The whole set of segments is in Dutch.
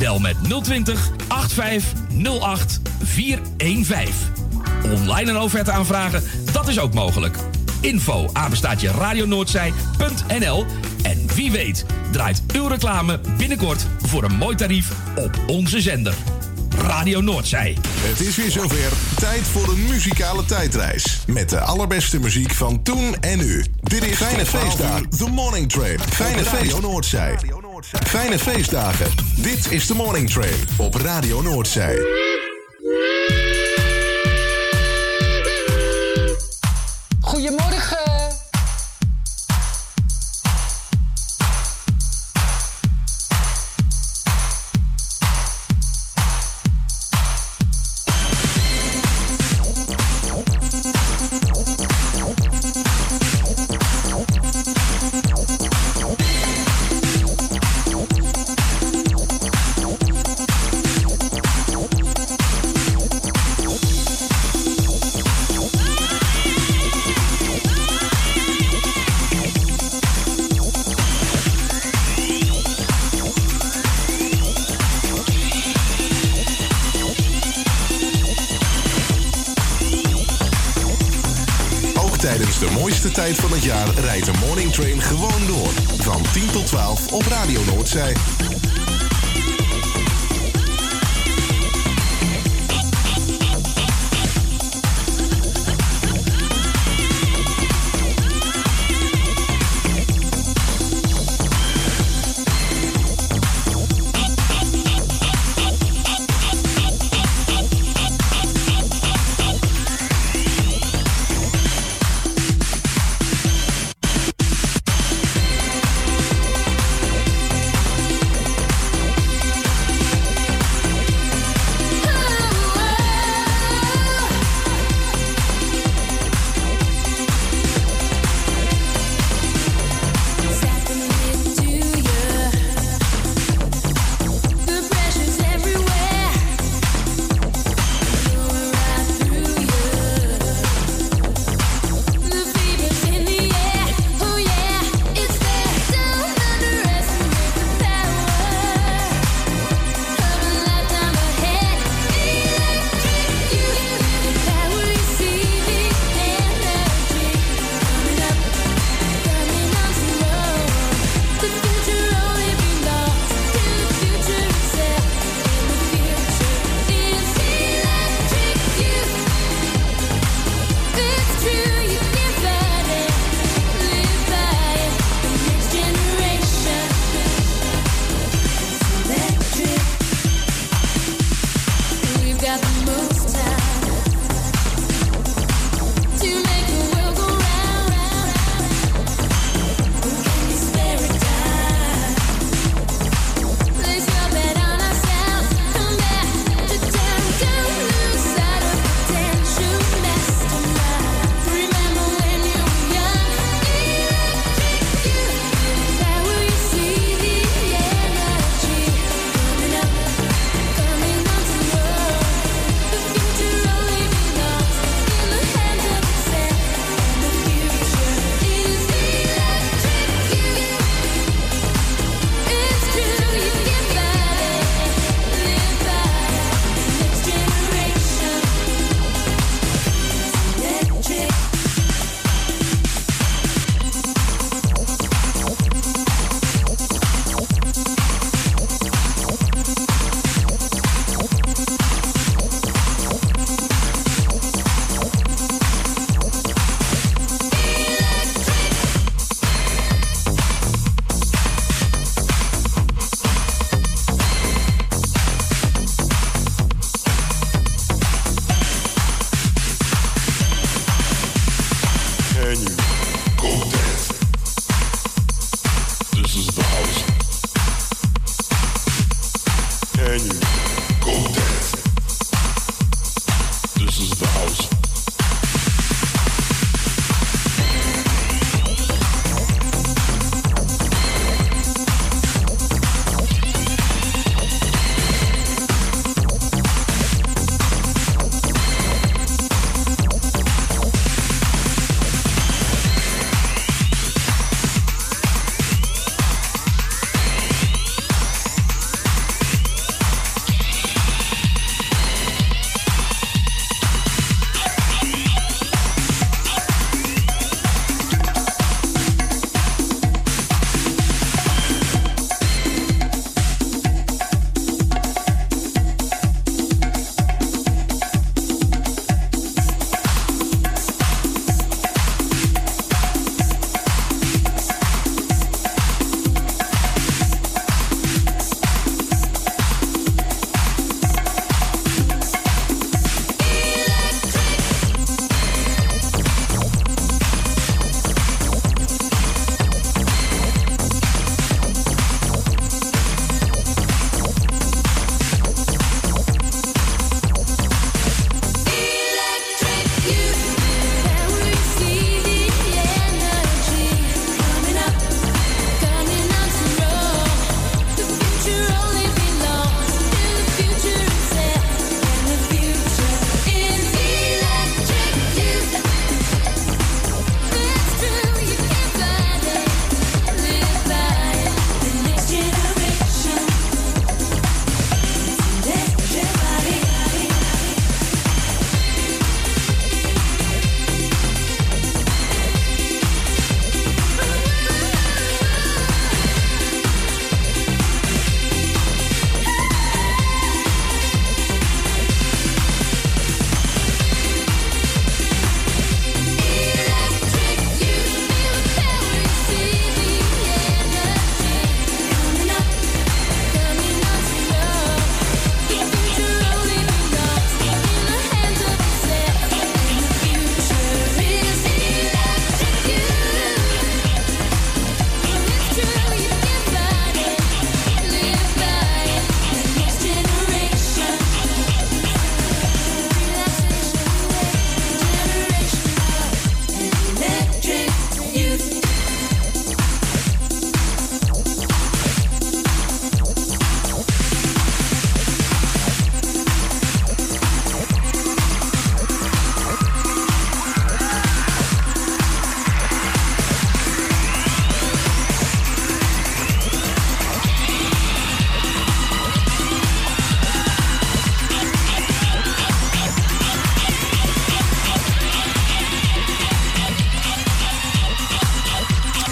Bel met 020 8508 415. Online een offerte aanvragen, dat is ook mogelijk. Info apenstaatje radionoordzij.nl En wie weet draait uw reclame binnenkort voor een mooi tarief op onze zender. Radio Noordzij. Het is weer zover. Tijd voor een muzikale tijdreis. Met de allerbeste muziek van toen en nu. Dit is Fijne Feestdagen. The Morning Train. Fijne Feest Noordzij. Fijne feestdagen. Dit is The Morning Train op Radio Noordzij. Mooiste tijd van het jaar rijdt de Morning Train gewoon door. Van 10 tot 12 op Radio Noordzij.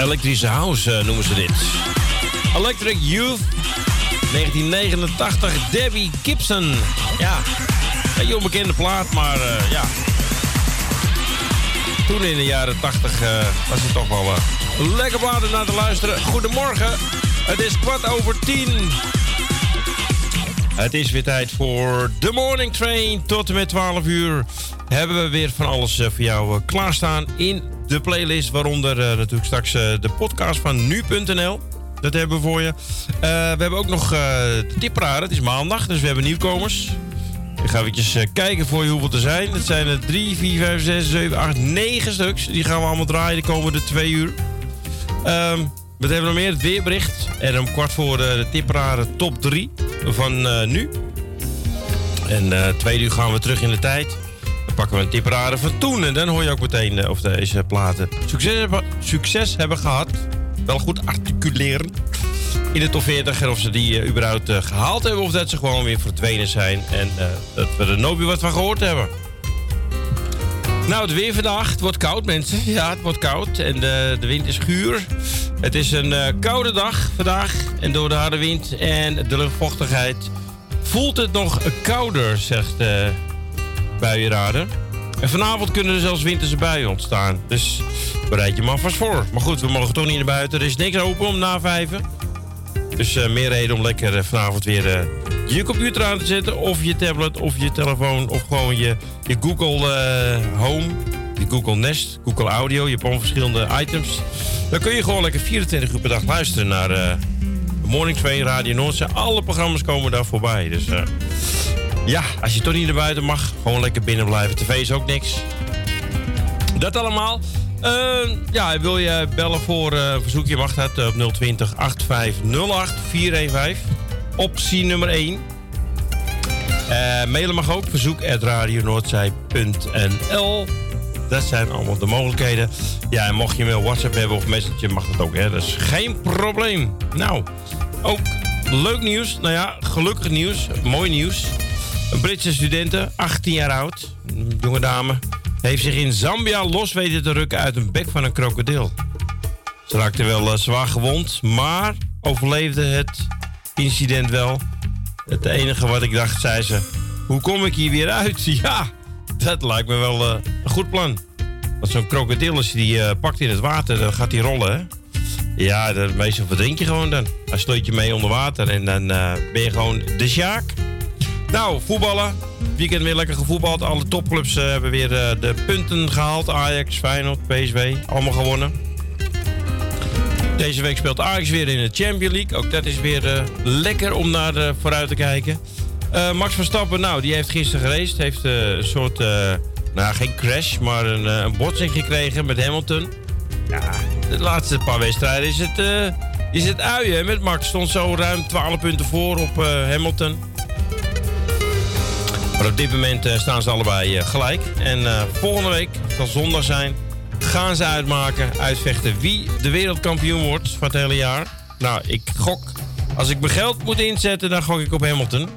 Elektrische house eh, noemen ze dit. Electric Youth, 1989, Debbie Gibson. Ja, een onbekende plaat, maar eh, ja. Toen in de jaren 80 eh, was het toch wel lekker om naar te luisteren. Goedemorgen, het is kwart over tien. Het is weer tijd voor de Morning Train. Tot en met 12 uur hebben we weer van alles voor jou klaarstaan in de playlist. Waaronder natuurlijk straks de podcast van nu.nl. Dat hebben we voor je. we hebben ook nog de. Het is maandag, dus we hebben nieuwkomers. Ik ga eventjes kijken voor je hoeveel er zijn. Het zijn er 3, 4, 5, 6, 7, 8, 9 stuks. Die gaan we allemaal draaien de komende twee uur. Um, wat hebben we nog meer? Het weerbericht. En om kwart voor de tipperaren top 3 van uh, nu. En uh, twee uur gaan we terug in de tijd. Pakken we een tipperaren van toen. En dan hoor je ook meteen of deze platen succes hebben, succes hebben gehad. Wel goed articuleren in de top 40. En of ze die uh, überhaupt uh, gehaald hebben of dat ze gewoon weer verdwenen zijn. En dat we er nooit meer wat van gehoord hebben. Nou, het weer vandaag. Het wordt koud, mensen. Ja, het wordt koud. En de, de wind is guur. Het is een koude dag vandaag. En door de harde wind en de luchtvochtigheid voelt het nog kouder, zegt de buienrader. En vanavond kunnen er zelfs winterse buien ontstaan. Dus bereid je maar vast voor. Maar goed, we mogen toch niet naar buiten. Er is niks open om na vijven. Dus uh, meer reden om lekker uh, vanavond weer uh, je computer aan te zetten. Of je tablet, of je telefoon. Of gewoon je, je Google Home. Je Google Nest, Google Audio. Je hebt allemaal verschillende items. Dan kun je gewoon lekker 24 uur per dag luisteren naar Morning Train Radio Noordzee. Alle programma's komen daar voorbij. Dus ja, als je toch niet naar buiten mag, gewoon lekker binnen blijven. TV is ook niks. Dat allemaal. Uh, ja, wil je bellen voor uh, verzoekje mag dat op 020 8508 415. Optie nummer 1. Uh, mailen mag ook verzoek radionoordzij.nl. Dat zijn allemaal de mogelijkheden. Ja, en mocht je een WhatsApp hebben of Messenger mag dat ook, hè. Dat is geen probleem. Nou, ook leuk nieuws. Nou ja, gelukkig nieuws. Mooi nieuws. Een Britse studente, 18 jaar oud. Een jonge dame heeft zich in Zambia los weten te rukken uit een bek van een krokodil. Ze raakte wel uh, zwaar gewond, maar overleefde het incident wel. Het enige wat ik dacht, zei ze: Hoe kom ik hier weer uit? Ja, dat lijkt me wel uh, een goed plan. Want zo'n krokodil, als je die uh, pakt in het water, dan gaat die rollen? Ja, dan meestal verdrink je gewoon dan. Hij sleut je mee onder water en dan ben je gewoon de sjaak. Nou, voetballen. Weekend weer lekker gevoetbald. Alle topclubs uh, hebben weer uh, de punten gehaald. Ajax, Feyenoord, PSV. Allemaal gewonnen. Deze week speelt Ajax weer in de Champions League. Ook dat is weer uh, lekker om naar vooruit te kijken. Max Verstappen, nou, die heeft gisteren gereisd. Heeft een soort, nou geen crash, maar een, een botsing gekregen met Hamilton. Ja, de laatste paar wedstrijden is het, is het uien. Met Max stond zo ruim 12 punten voor op Hamilton. Maar op dit moment uh, staan ze allebei uh, gelijk. En uh, volgende week, zal zondag zijn, gaan ze uitmaken, uitvechten wie de wereldkampioen wordt van het hele jaar. Nou, ik gok. Als ik mijn geld moet inzetten, dan gok ik op Hamilton.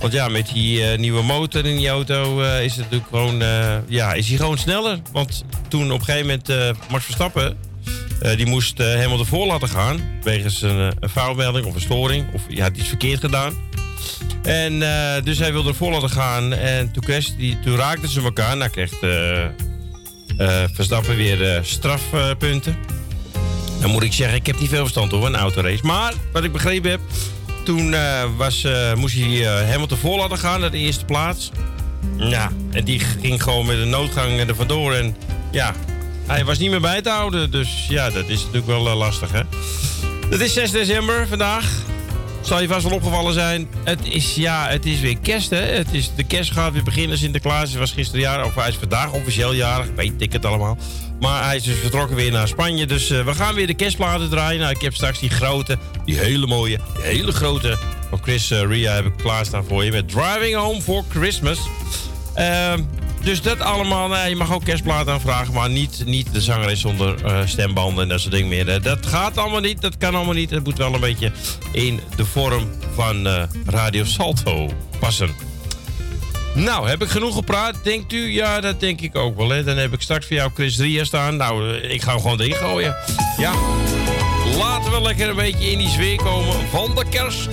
Want ja, met die nieuwe motor in die auto is het natuurlijk gewoon, ja, is hij gewoon sneller. Want toen op een gegeven moment Max Verstappen, die moest Hamilton voor laten gaan. Wegens een, een foutmelding of een storing. Of ja, het is verkeerd gedaan. En uh, dus hij wilde ervoor laten gaan. En toen, die, raakten ze elkaar. Nou kreeg uh, uh, Verstappen weer strafpunten. Dan moet ik zeggen, ik heb niet veel verstand over een autorace. Maar wat ik begrepen heb, toen was, moest hij Hamilton voor laten gaan naar de eerste plaats. Ja, en die ging gewoon met een noodgang er vandoor. En ja, hij was niet meer bij te houden. Dus ja, dat is natuurlijk wel lastig, hè. Het is 6 december vandaag zal je vast wel opgevallen zijn. Het is, ja, het is weer kerst, hè. Het is, de kerst gaat weer beginnen. Sinterklaas was gisteren jarig, of hij is vandaag officieel jarig. Weet ik het allemaal. Maar hij is dus vertrokken weer naar Spanje. Dus uh, we gaan weer de kerstplaten draaien. Nou, ik heb straks die grote, die hele mooie, die hele grote van Chris uh, Ria heb ik klaarstaan voor je. Met Driving Home for Christmas. Ehm dus dat allemaal, nee, je mag ook kerstplaat aanvragen, maar niet, niet de zangeres zonder uh, stembanden en dat soort dingen meer. Dat gaat allemaal niet, dat kan allemaal niet. Het moet wel een beetje in de vorm van uh, Radio Salto passen. Nou, heb ik genoeg gepraat, denkt u? Ja, dat denk ik ook wel. Hè. Dan heb ik straks voor jou Chris Ria staan. Nou, eh, ik ga hem gewoon erin gooien. Ja, laten we lekker een beetje in die sfeer komen van de kerst.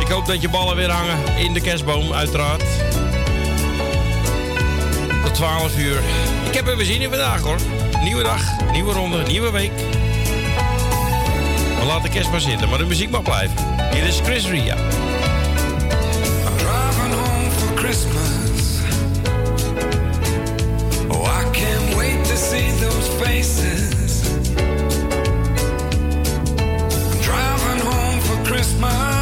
Ik hoop dat je ballen weer hangen in de kerstboom, uiteraard. Tot 12 uur. Ik heb er weer zin in vandaag, hoor. Nieuwe dag, nieuwe ronde, nieuwe week. We laten kerst maar zitten, maar de muziek mag blijven. Hier is Chris Ria. driving home for Christmas. Oh, I can't wait to see those faces. I'm driving home for Christmas,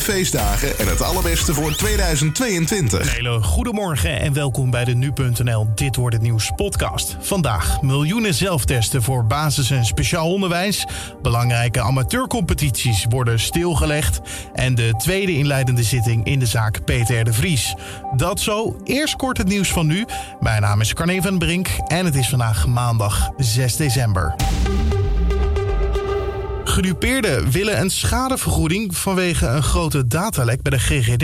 fijne feestdagen en het allerbeste voor 2022. Een hele goedemorgen en welkom bij de Nu.nl Dit Wordt Het Nieuws podcast. Vandaag miljoenen zelftesten voor basis- en speciaal onderwijs. Belangrijke amateurcompetities worden stilgelegd. En de tweede inleidende zitting in de zaak Peter de Vries. Dat zo, eerst kort het nieuws van nu. Mijn naam is Carne van Brink en het is vandaag maandag 6 december. Gedupeerden willen een schadevergoeding vanwege een grote datalek bij de GGD.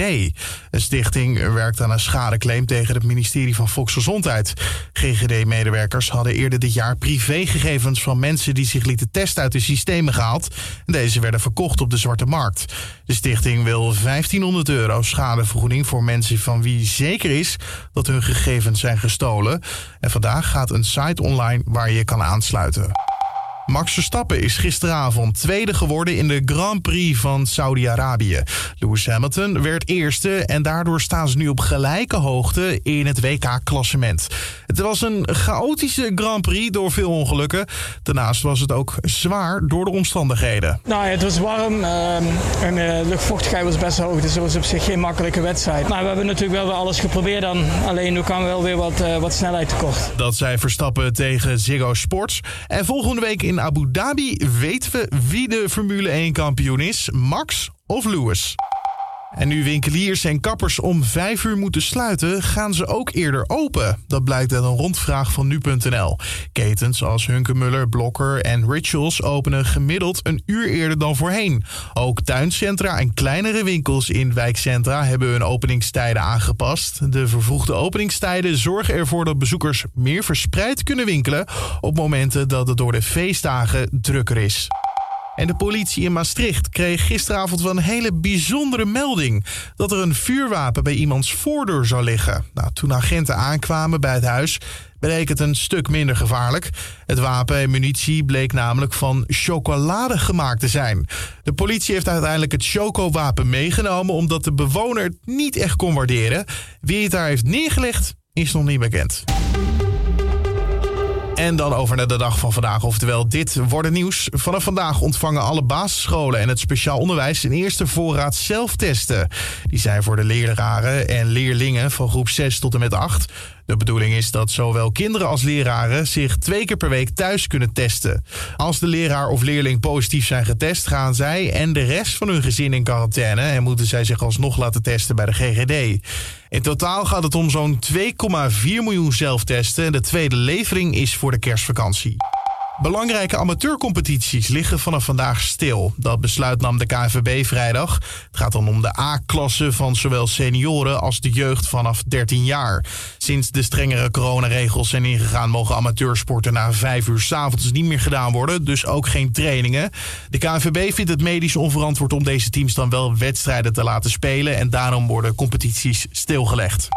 Een stichting werkt aan een schadeclaim tegen het ministerie van Volksgezondheid. GGD-medewerkers hadden eerder dit jaar privégegevens van mensen die zich lieten testen uit de systemen gehaald. Deze werden verkocht op de zwarte markt. De stichting wil 1500 euro schadevergoeding voor mensen van wie zeker is dat hun gegevens zijn gestolen. En vandaag gaat een site online waar je kan aansluiten. Max Verstappen is gisteravond tweede geworden in de Grand Prix van Saudi-Arabië. Lewis Hamilton werd eerste en daardoor staan ze nu op gelijke hoogte in het WK-klassement. Het was een chaotische Grand Prix door veel ongelukken. Daarnaast was het ook zwaar door de omstandigheden. Nou, ja, het was warm ehm, en eh, de luchtvochtigheid was best hoog, dus het was op zich geen makkelijke wedstrijd. Maar we hebben natuurlijk wel weer alles geprobeerd dan, alleen nu kwam wel weer wat, eh, wat snelheid tekort. Dat zij Verstappen tegen Ziggo Sports. En volgende week in Abu Dhabi weten we wie de Formule 1 kampioen is: Max of Lewis. En nu winkeliers en kappers om 5 uur moeten sluiten, gaan ze ook eerder open. Dat blijkt uit een rondvraag van nu.nl. Ketens als Hunkemuller, Blokker en Rituals openen gemiddeld een uur eerder dan voorheen. Ook tuincentra en kleinere winkels in wijkcentra hebben hun openingstijden aangepast. De vervroegde openingstijden zorgen ervoor dat bezoekers meer verspreid kunnen winkelen op momenten dat het door de feestdagen drukker is. En de politie in Maastricht kreeg gisteravond wel een hele bijzondere melding. Dat er een vuurwapen bij iemands voordeur zou liggen. Nou, toen agenten aankwamen bij het huis, bleek het een stuk minder gevaarlijk. Het wapen en munitie bleek namelijk van chocolade gemaakt te zijn. De politie heeft uiteindelijk het chocowapen meegenomen... omdat de bewoner het niet echt kon waarderen. Wie het daar heeft neergelegd, is nog niet bekend. En dan over naar de dag van vandaag. Oftewel, dit wordt nieuws. Vanaf vandaag ontvangen alle basisscholen en het speciaal onderwijs een eerste voorraad zelftesten. Die zijn voor de leraren en leerlingen van groep 6 tot en met 8. De bedoeling is dat zowel kinderen als leraren zich twee keer per week thuis kunnen testen. Als de leraar of leerling positief zijn getest, gaan zij en de rest van hun gezin in quarantaine en moeten zij zich alsnog laten testen bij de GGD. In totaal gaat het om zo'n 2,4 miljoen zelftesten en de tweede levering is voor de kerstvakantie. Belangrijke amateurcompetities liggen vanaf vandaag stil. Dat besluit nam de KNVB vrijdag. Het gaat dan om de A-klasse van zowel senioren als de jeugd vanaf 13 jaar. Sinds de strengere coronaregels zijn ingegaan... mogen amateursporten na 5 uur 's avonds niet meer gedaan worden. Dus ook geen trainingen. De KNVB vindt het medisch onverantwoord om deze teams dan wel wedstrijden te laten spelen. En daarom worden competities stilgelegd.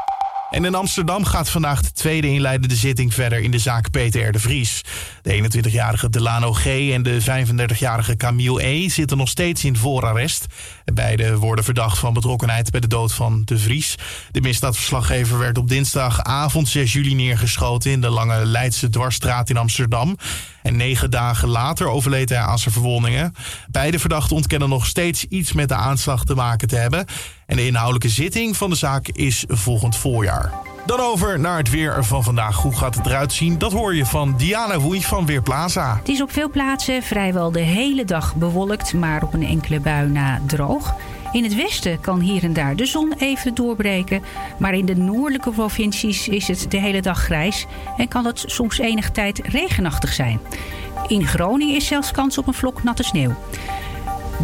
En in Amsterdam gaat vandaag de tweede inleidende zitting verder in de zaak Peter de Vries. De 21-jarige Delano G. en de 35-jarige Camille E. zitten nog steeds in voorarrest. Beiden worden verdacht van betrokkenheid bij de dood van de Vries. De misdaadverslaggever werd op dinsdagavond 6 juli neergeschoten in de Lange Leidse Dwarsstraat in Amsterdam. En negen dagen later overleed hij aan zijn verwondingen. Beide verdachten ontkennen nog steeds iets met de aanslag te maken te hebben. En de inhoudelijke zitting van de zaak is volgend voorjaar. Dan over naar het weer van vandaag. Hoe gaat het eruit zien? Dat hoor je van Diana Woei van Weerplaza. Het is op veel plaatsen vrijwel de hele dag bewolkt, maar op een enkele bui na droog. In het westen kan hier en daar de zon even doorbreken, maar in de noordelijke provincies is het de hele dag grijs en kan het soms enige tijd regenachtig zijn. In Groningen is zelfs kans op een vlok natte sneeuw.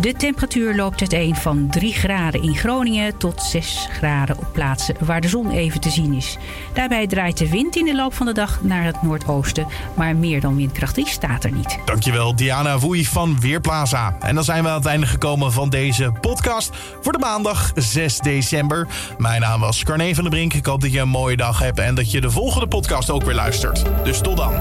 De temperatuur loopt uiteen van 3 graden in Groningen tot 6 graden op plaatsen waar de zon even te zien is. Daarbij draait de wind in de loop van de dag naar het noordoosten, maar meer dan windkracht 3 staat er niet. Dankjewel Diana Woei van Weerplaza. En dan zijn we aan het einde gekomen van deze podcast voor de maandag 6 december. Mijn naam was Carne van der Brink. Ik hoop dat je een mooie dag hebt en dat je de volgende podcast ook weer luistert. Dus tot dan.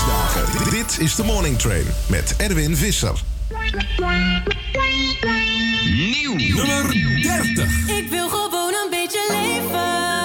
Feestdagen. Dit is de Morning Train met Erwin Visser. Nieuw. Nummer 30. Ik wil gewoon een beetje leven.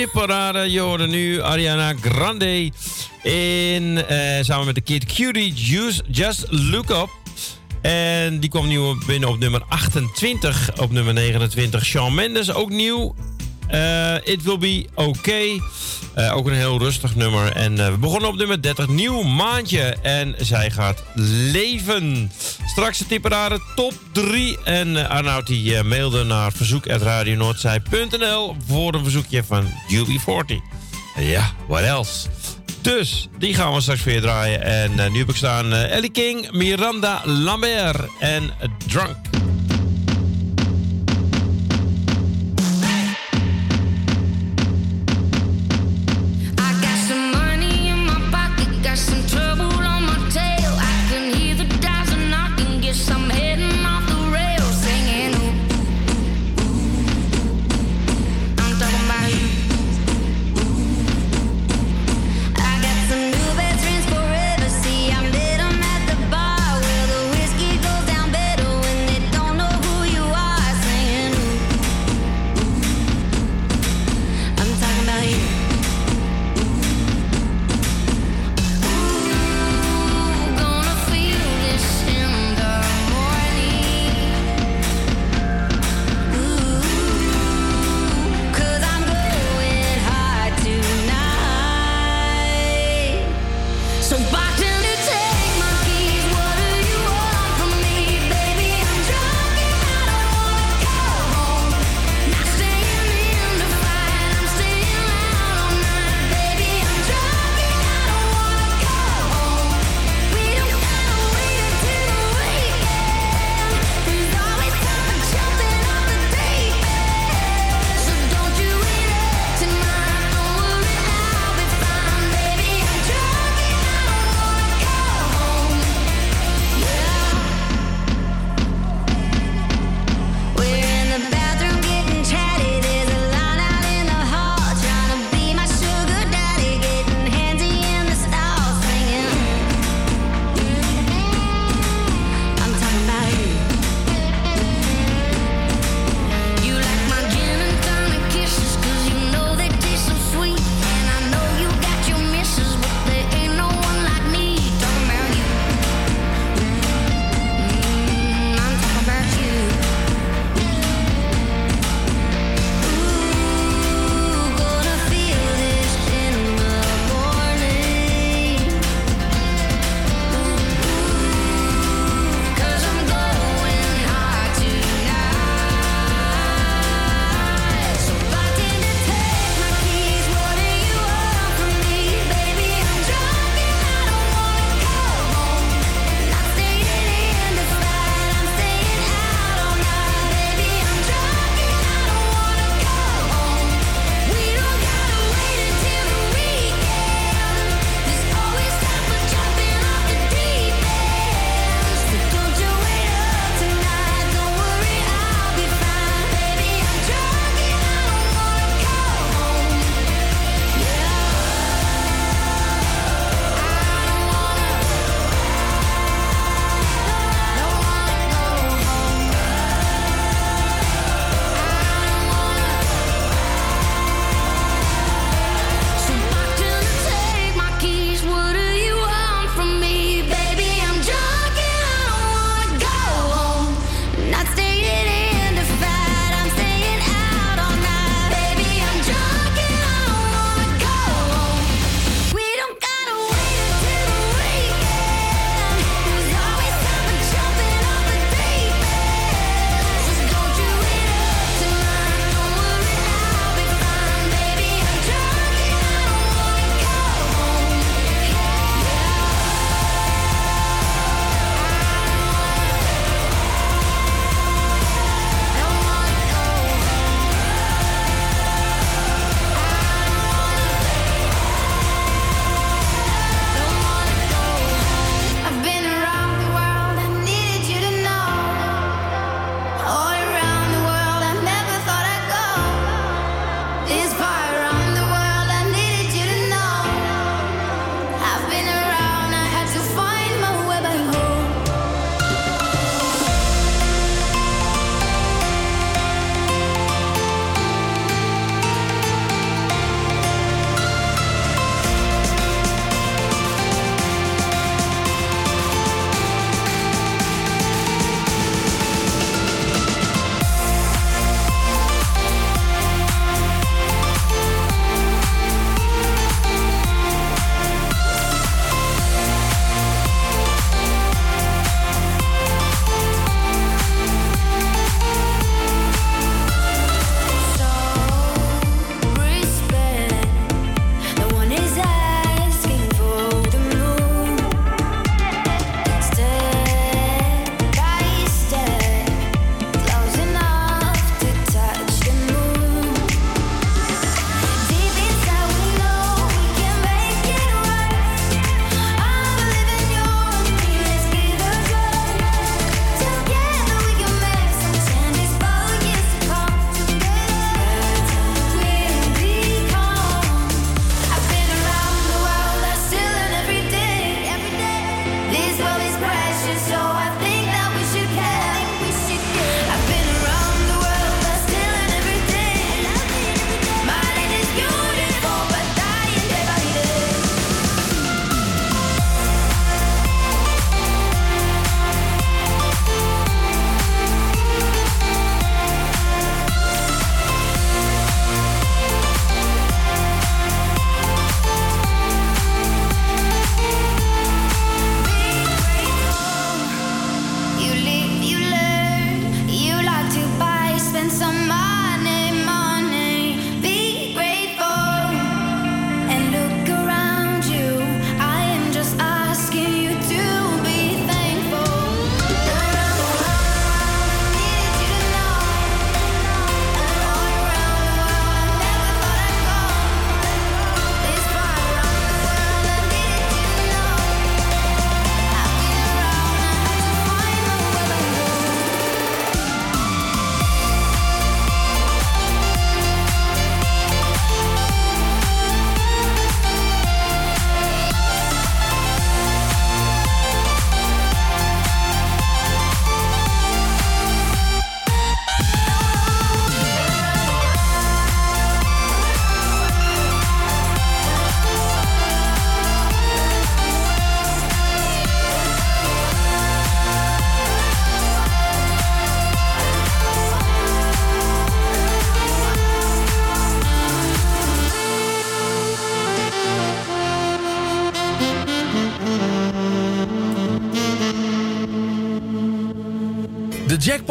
De tipparade. Je hoorde nu Ariana Grande. In, eh, samen met de Kid Cutie, Just, Just Look Up. En die kwam nieuw binnen op nummer 28. Op nummer 29 Shawn Mendes, ook nieuw. Eh, It Will Be Okay. Eh, ook een heel rustig nummer. En we begonnen op nummer 30. Nieuw maandje. En zij gaat leven. Straks de tipperade top 3. En eh, Arnoud die eh, mailde naar verzoek.radionoordzij.nl voor een verzoekje van UB40. En ja, what else? Dus, die gaan we straks je draaien. En eh, nu heb ik staan Ellie King, Miranda Lambert en Drunk.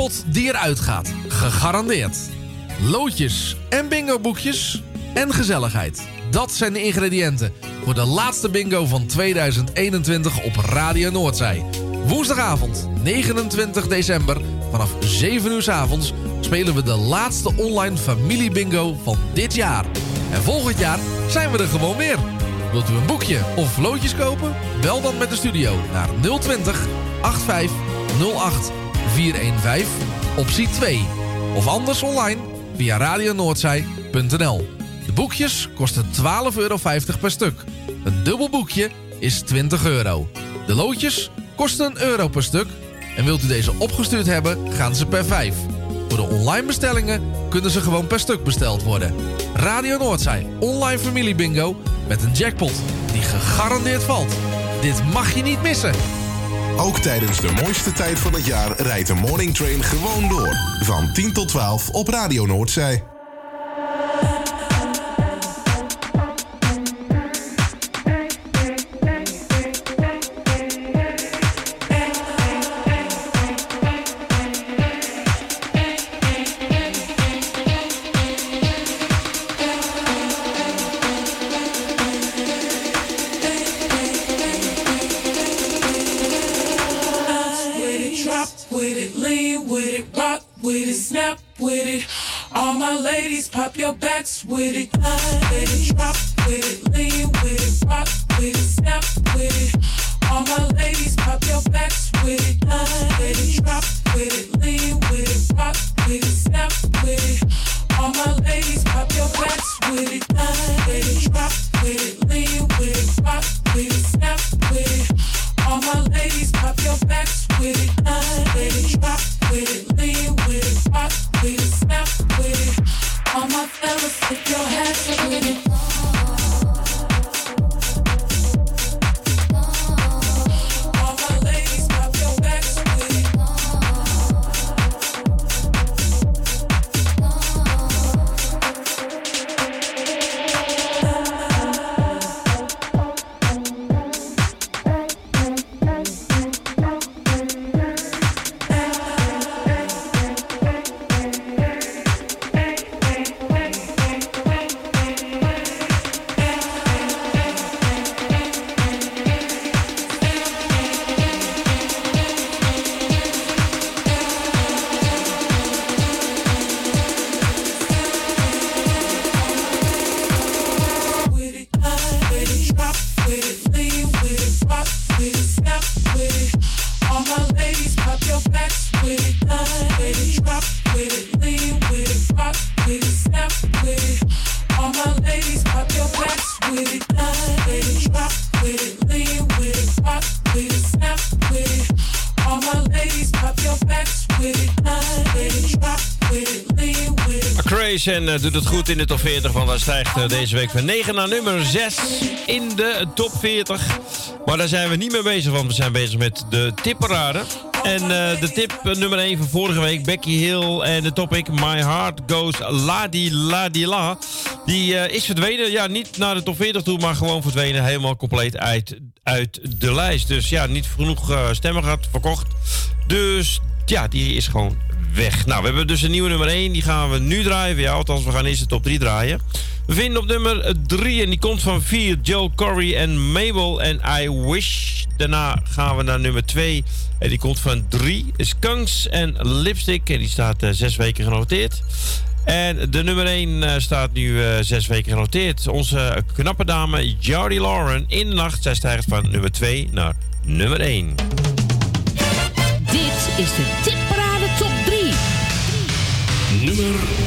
Jackpot die eruit gaat. Gegarandeerd. Loodjes en bingo-boekjes en gezelligheid. Dat zijn de ingrediënten voor de laatste bingo van 2021 op Radio Noordzij. Woensdagavond, 29 december, vanaf 7 uur 's avonds... spelen we de laatste online familiebingo van dit jaar. En volgend jaar zijn we er gewoon weer. Wilt u een boekje of loodjes kopen? Bel dan met de studio naar 020 85 08 415 optie 2. Of anders online via radionoordzij.nl. De boekjes kosten 12,50 euro per stuk. Een dubbel boekje is 20 euro. De loodjes kosten een euro per stuk. En wilt u deze opgestuurd hebben, gaan ze per 5. Voor de online bestellingen kunnen ze gewoon per stuk besteld worden. Radio Noordzij, online familie bingo met een jackpot die gegarandeerd valt. Dit mag je niet missen. Ook tijdens de mooiste tijd van het jaar rijdt de Morning Train gewoon door. Van 10 tot 12 op Radio Noordzij. With it. En eh, doet het goed in de top 40, want hij stijgt eh, deze week van 9 naar nummer 6 in de top 40. Maar daar zijn we niet mee bezig, want we zijn bezig met de tipparade. En eh, de tip nummer 1 van vorige week, Becky Hill en de topic My Heart Goes La Di La Di La. Die is verdwenen, ja, niet naar de top 40 toe, maar gewoon verdwenen, helemaal compleet uit, uit de lijst. Dus ja, niet genoeg stemmen gehad, verkocht. Dus ja, die is gewoon weg. Nou, we hebben dus een nieuwe nummer 1. Die gaan we nu draaien. Ja, althans, we gaan eerst de top 3 draaien. We vinden op nummer 3 en die komt van 4 Joe Corey en Mabel en I Wish. Daarna gaan we naar nummer 2 en die komt van 3 Skunks en Lipstick. En die staat 6 weken genoteerd. En de nummer 1 staat nu 6 weken genoteerd. Onze knappe dame Jody Lauren in de nacht. Zij stijgt van nummer 2 naar nummer 1. Dit is de 3. Nummer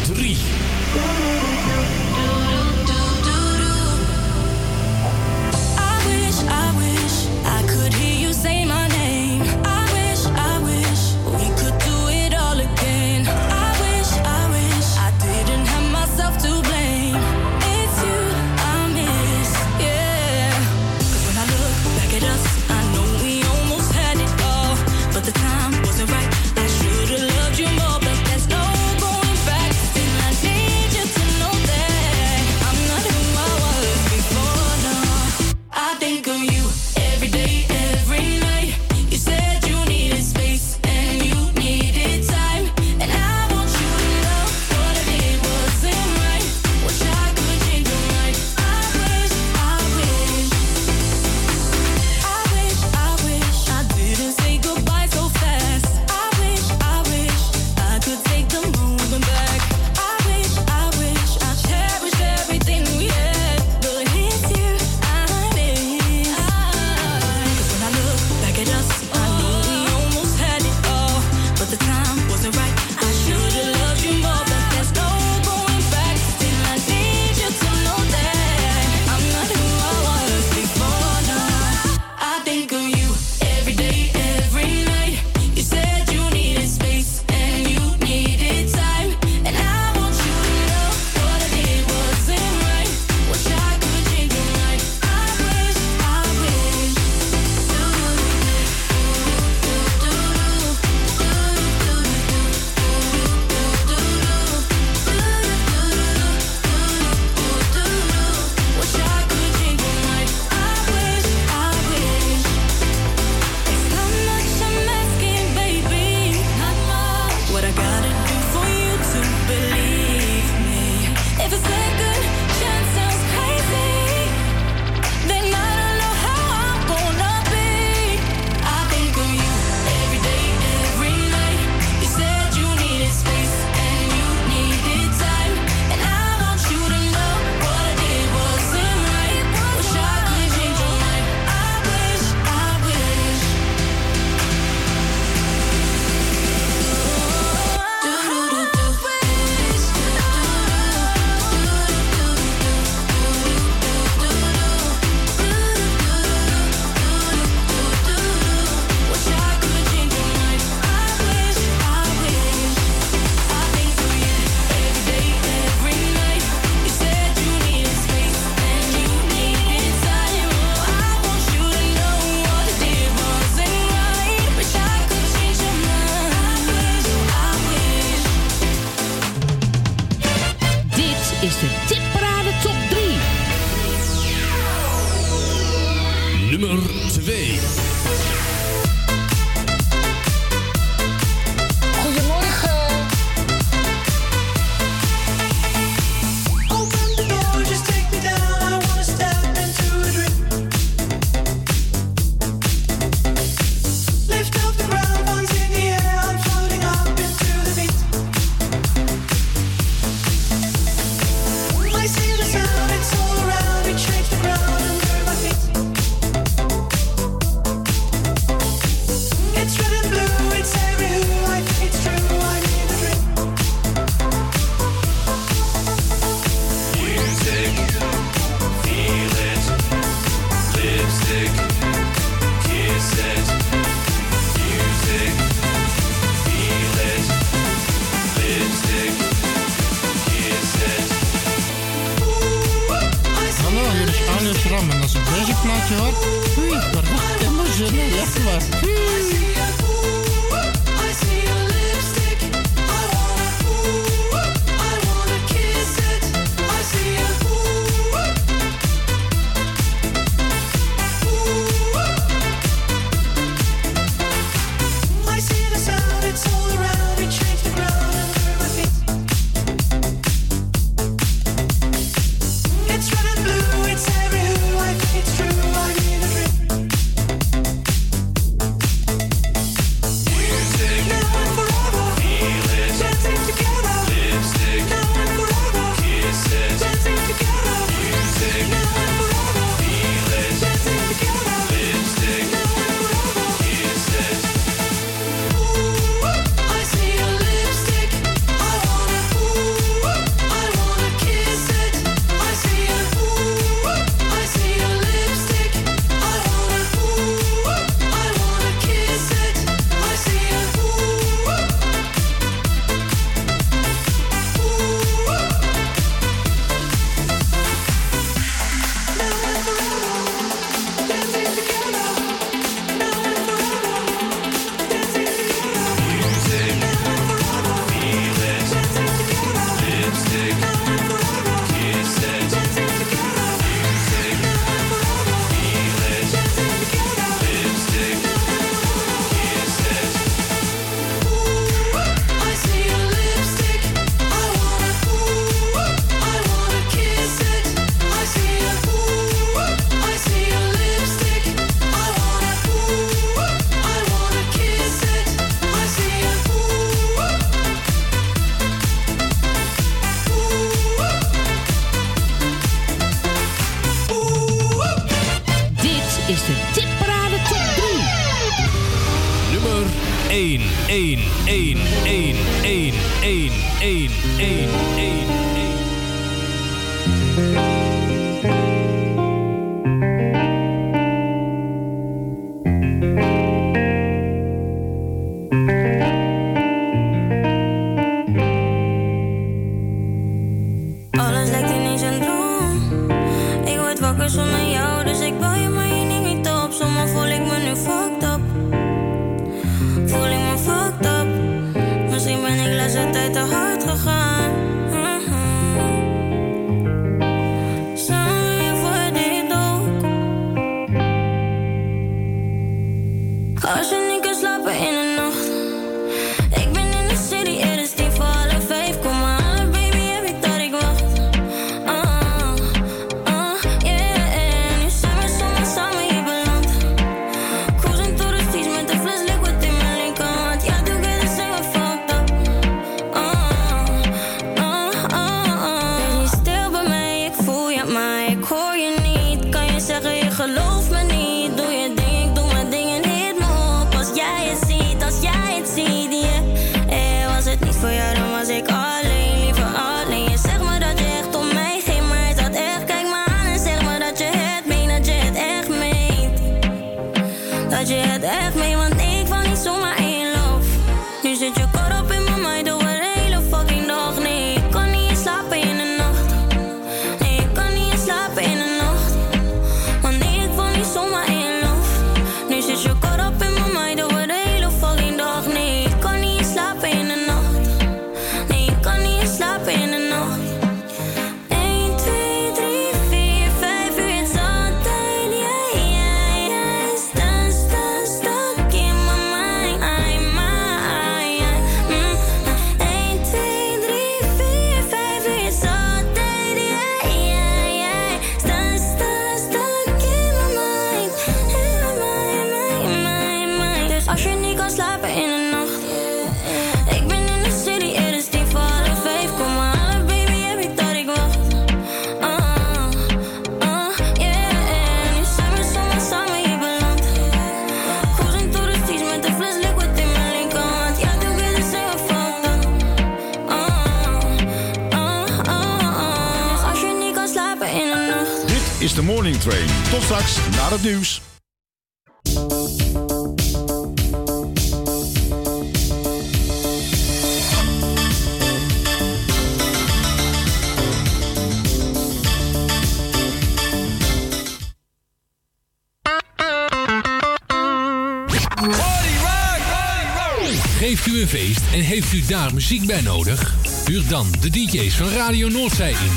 Geeft u een feest en heeft u daar muziek bij nodig? Huur dan de DJ's van Radio Noordzij in.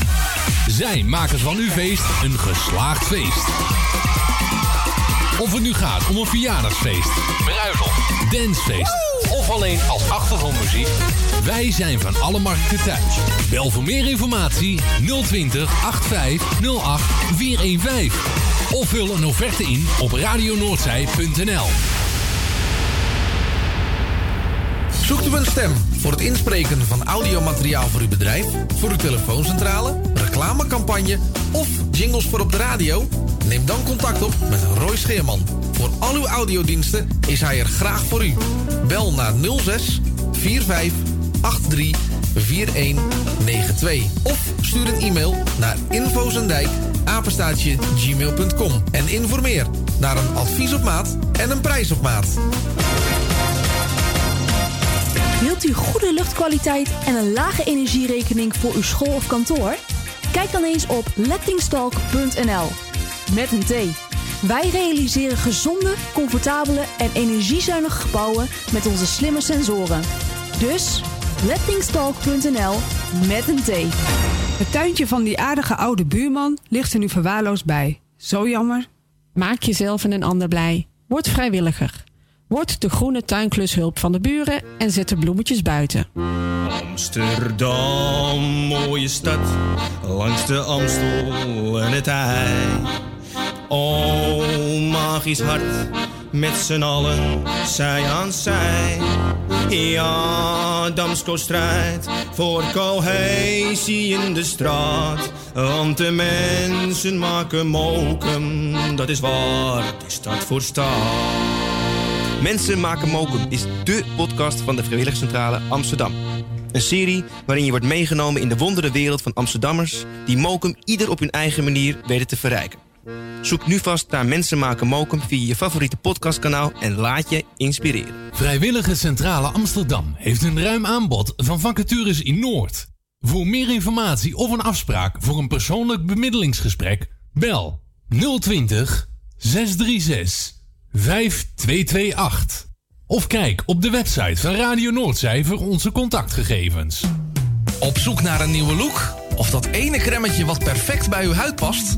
Zij maken van uw feest een geslaagd feest. Of het nu gaat om een verjaardagsfeest, bruiloft, dancefeest of alleen als achtergrondmuziek. Wij zijn van alle markten thuis. Bel voor meer informatie 020 8508 415. Of vul een offerte in op radionoordzij.nl. Zoekt u een stem voor het inspreken van audiomateriaal voor uw bedrijf, voor uw telefooncentrale, reclamecampagne of jingles voor op de radio? Neem dan contact op met Roy Scheerman. Voor al uw audiodiensten is hij er graag voor u. Bel naar 06 45 83 4192 of stuur een e-mail naar infozendijk apenstaatje gmail.com en informeer naar een advies op maat en een prijs op maat. Wilt u goede luchtkwaliteit en een lage energierekening voor uw school of kantoor? Kijk dan eens op lettingstalk.nl. Met een T. Wij realiseren gezonde, comfortabele en energiezuinige gebouwen met onze slimme sensoren. Dus lettingstalk.nl met een T. Het tuintje van die aardige oude buurman ligt er nu verwaarloosd bij. Zo jammer. Maak jezelf en een ander blij. Word vrijwilliger. Word de groene tuinklushulp van de buren en zet de bloemetjes buiten. Amsterdam, mooie stad, langs de Amstel en het IJ. O, magisch hart, met z'n allen, zij aan zij. Ja, Damsko strijdt voor cohesie in de straat. Want de mensen maken mokum, dat is waar die stad voor staat. Mensen maken mokum is dé podcast van de Vrijwilligcentrale Amsterdam. Een serie waarin je wordt meegenomen in de wondere wereld van Amsterdammers... die mokum ieder op hun eigen manier weten te verrijken. Zoek nu vast naar Mensen maken mokum via je favoriete podcastkanaal... en laat je inspireren. Vrijwillige Centrale Amsterdam heeft een ruim aanbod van vacatures in Noord. Voor meer informatie of een afspraak voor een persoonlijk bemiddelingsgesprek, bel 020 636 5228. Of kijk op de website van Radio Noordzij voor onze contactgegevens. Op zoek naar een nieuwe look? Of dat ene kremmetje wat perfect bij uw huid past?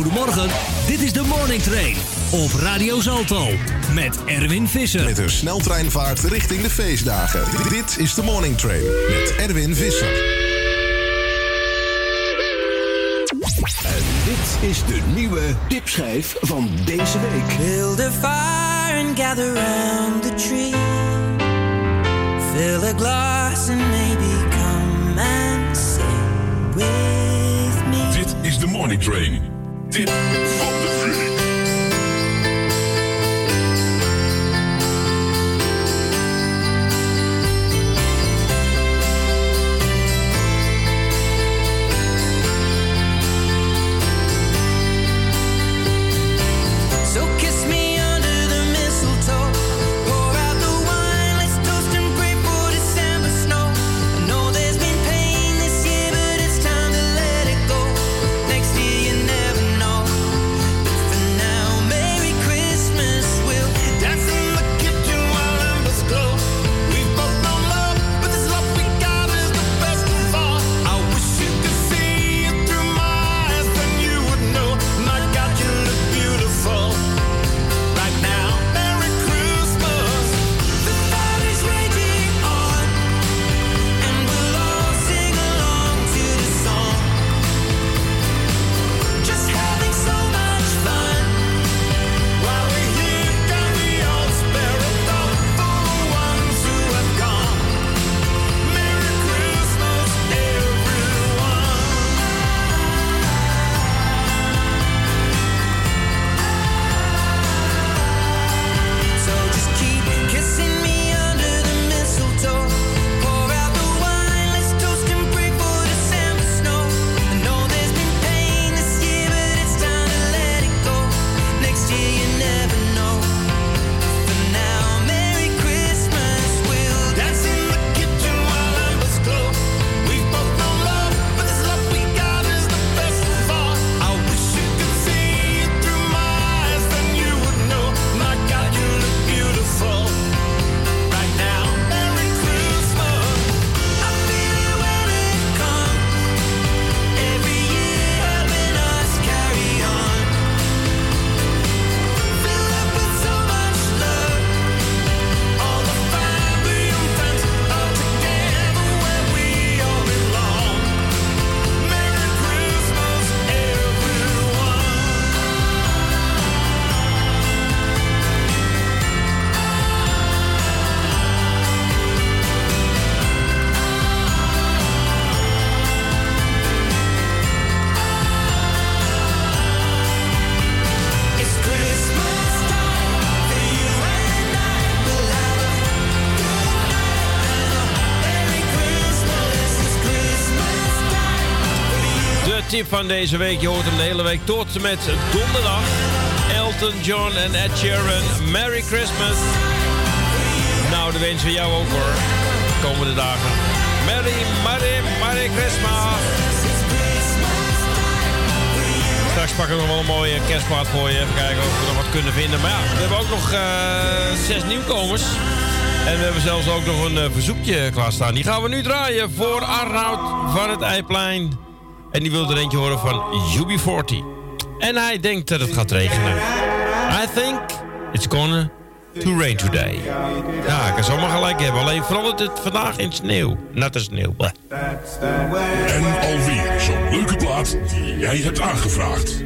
Goedemorgen, dit is de Morning Train op Radio Salto met Erwin Visser. Met een sneltreinvaart richting de feestdagen. Dit is de Morning Train met Erwin Visser. En dit is de nieuwe tipschijf van deze week. Build a fire and gather round the tree. Fill a glass and maybe come and sing with me. Dit is de Morning Train. Tip van de week. Van deze week. Je hoort hem de hele week tot met donderdag. Elton John en Ed Sheeran. Merry Christmas. Nou, de wensen we jou ook hoor. Komende dagen. Merry, Merry, Merry Christmas. Straks pak ik nog wel een mooie kerstplaat voor je. Even kijken of we nog wat kunnen vinden. Maar ja, we hebben ook nog eh, zes nieuwkomers. En we hebben zelfs ook nog een eh, verzoekje klaarstaan. Die gaan we nu draaien voor Arnoud van het Eiplein. En die wil er eentje horen van UB40. En hij denkt dat het gaat regenen. I think it's gonna to rain today. Ja, ik kan zomaar gelijk hebben. Alleen verandert het vandaag in sneeuw. Natte sneeuw. En alweer zo'n leuke plaat die jij hebt aangevraagd.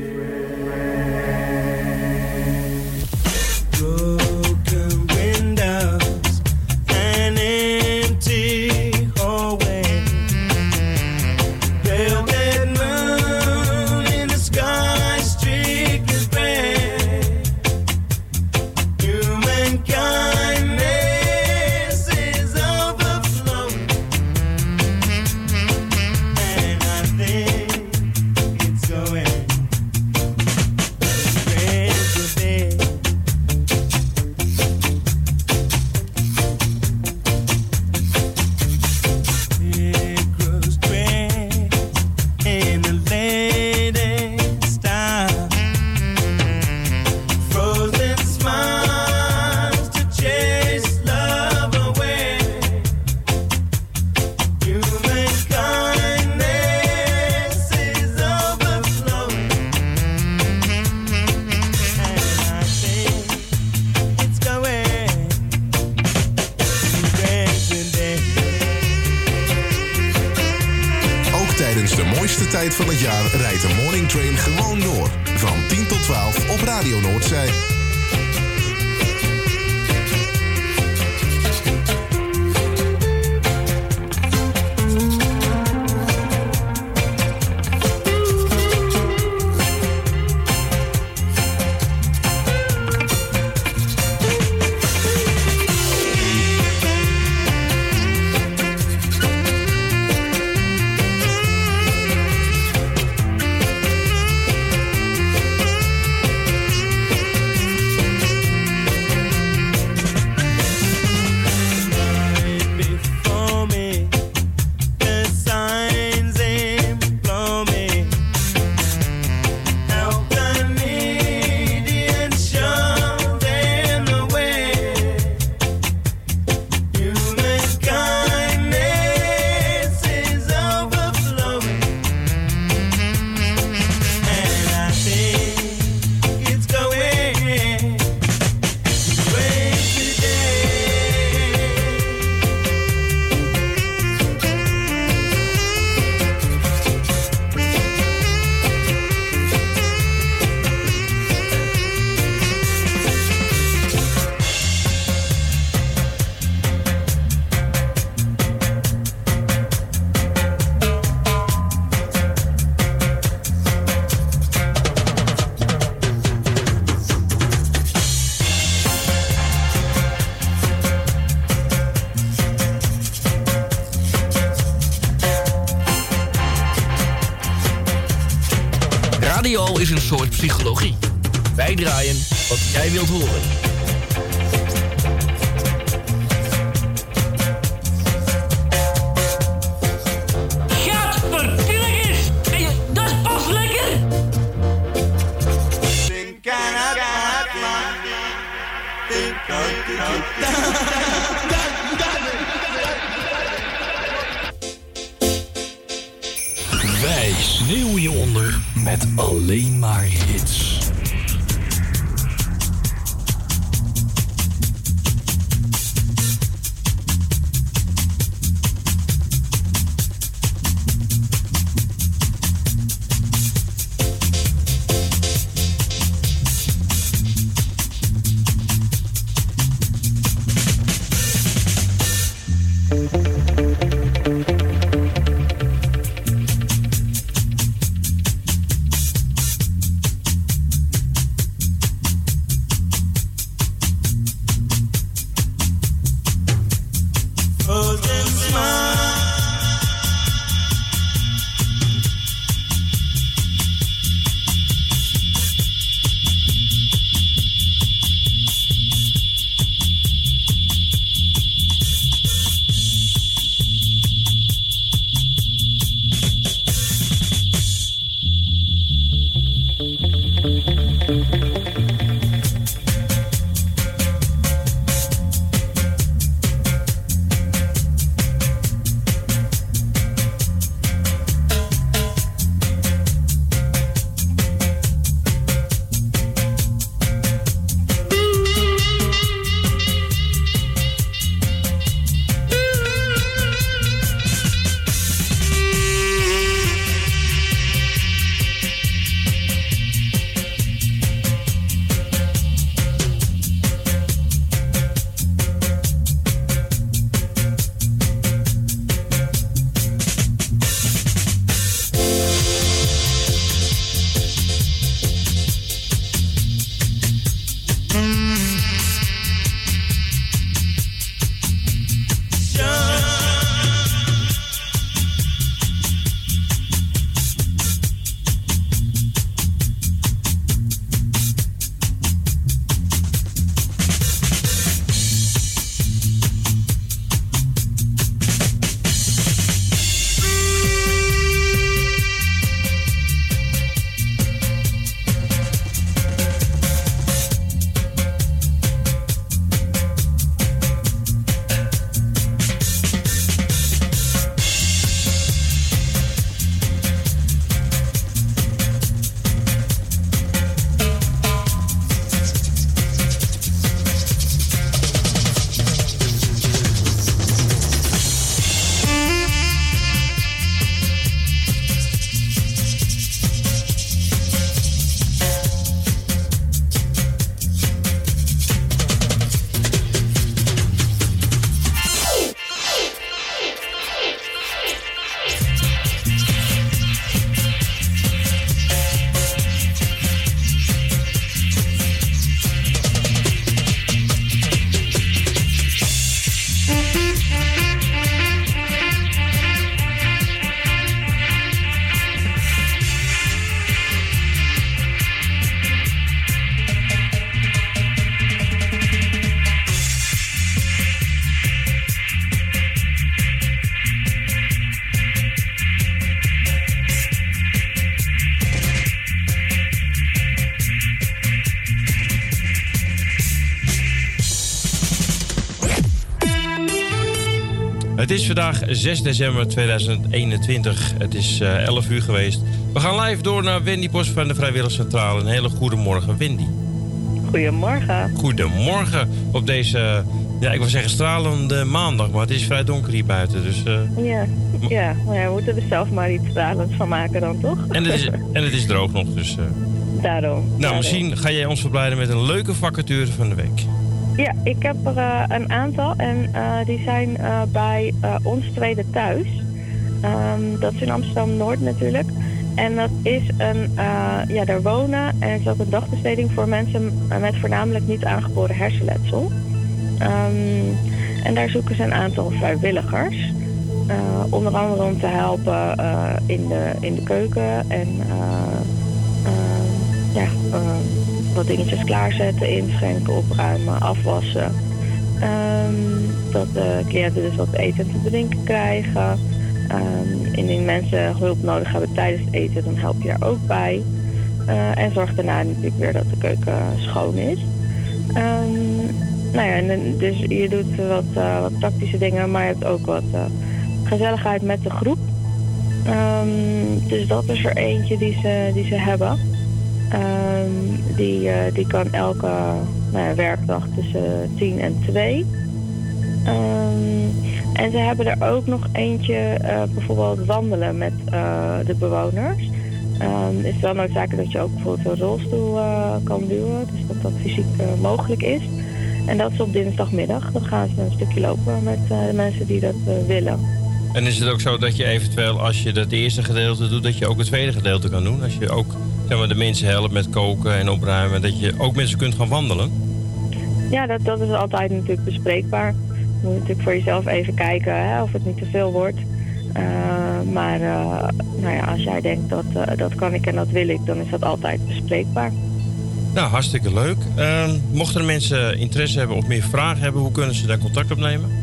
Het is vandaag 6 december 2021. Het is eh, 11 uur geweest. We gaan live door naar Wendy Post van de Vrijwilligcentrale. Een hele goede morgen, Wendy. Goedemorgen. Goedemorgen op deze, ja, ik wil zeggen stralende maandag, maar het is vrij donker hier buiten. Dus, eh, Ja, ja, maar ja, we moeten er zelf maar iets stralends van maken dan, toch? en, het is, en het is droog nog, dus... eh. Daarom. Nou, daarom. misschien ga jij ons verblijden met een leuke vacature van de week. Ja, ik heb er eh, een aantal en eh, die zijn eh, bij ons tweede thuis. Ehm, dat is in Amsterdam-Noord natuurlijk. En dat is een, ja, daar wonen en is ook een dagbesteding voor mensen met voornamelijk niet aangeboren hersenletsel. Ehm, en daar zoeken ze een aantal vrijwilligers. Onder andere om te helpen in, de, in de keuken en ja, wat dingetjes klaarzetten, inschenken, opruimen, afwassen. Ehm, dat de cliënten dus wat eten en te drinken krijgen. Ehm, indien mensen hulp nodig hebben tijdens het eten, dan help je daar ook bij. Eh, en zorg daarna natuurlijk weer dat de keuken schoon is. Ehm, nou ja, dus je doet wat, wat praktische dingen, maar je hebt ook wat eh, gezelligheid met de groep. Dus dat is er eentje die ze, die ze hebben. Ehm, die, eh, die kan elke ja, werkdag tussen 10 en 2. Ehm, en ze hebben er ook nog eentje, eh, bijvoorbeeld wandelen met eh, de bewoners. Ehm, het is wel noodzakelijk dat je ook bijvoorbeeld een rolstoel eh, kan duwen, dus dat dat fysiek eh, mogelijk is. En dat is op dinsdagmiddag. Dan gaan ze een stukje lopen met eh, de mensen die dat eh, willen. En is het ook zo dat je eventueel, als je dat eerste gedeelte doet, dat je ook het tweede gedeelte kan doen? Als je ook zeg maar, de mensen helpt met koken en opruimen, dat je ook mensen kunt gaan wandelen? Ja, dat, dat is altijd natuurlijk bespreekbaar. Je moet natuurlijk voor jezelf even kijken hè, of het niet te veel wordt. Eh, maar eh, nou ja, als jij denkt dat eh, dat kan ik en dat wil ik, dan is dat altijd bespreekbaar. Nou, hartstikke leuk. Ehm, mochten er mensen interesse hebben of meer vragen hebben, hoe kunnen ze daar contact opnemen?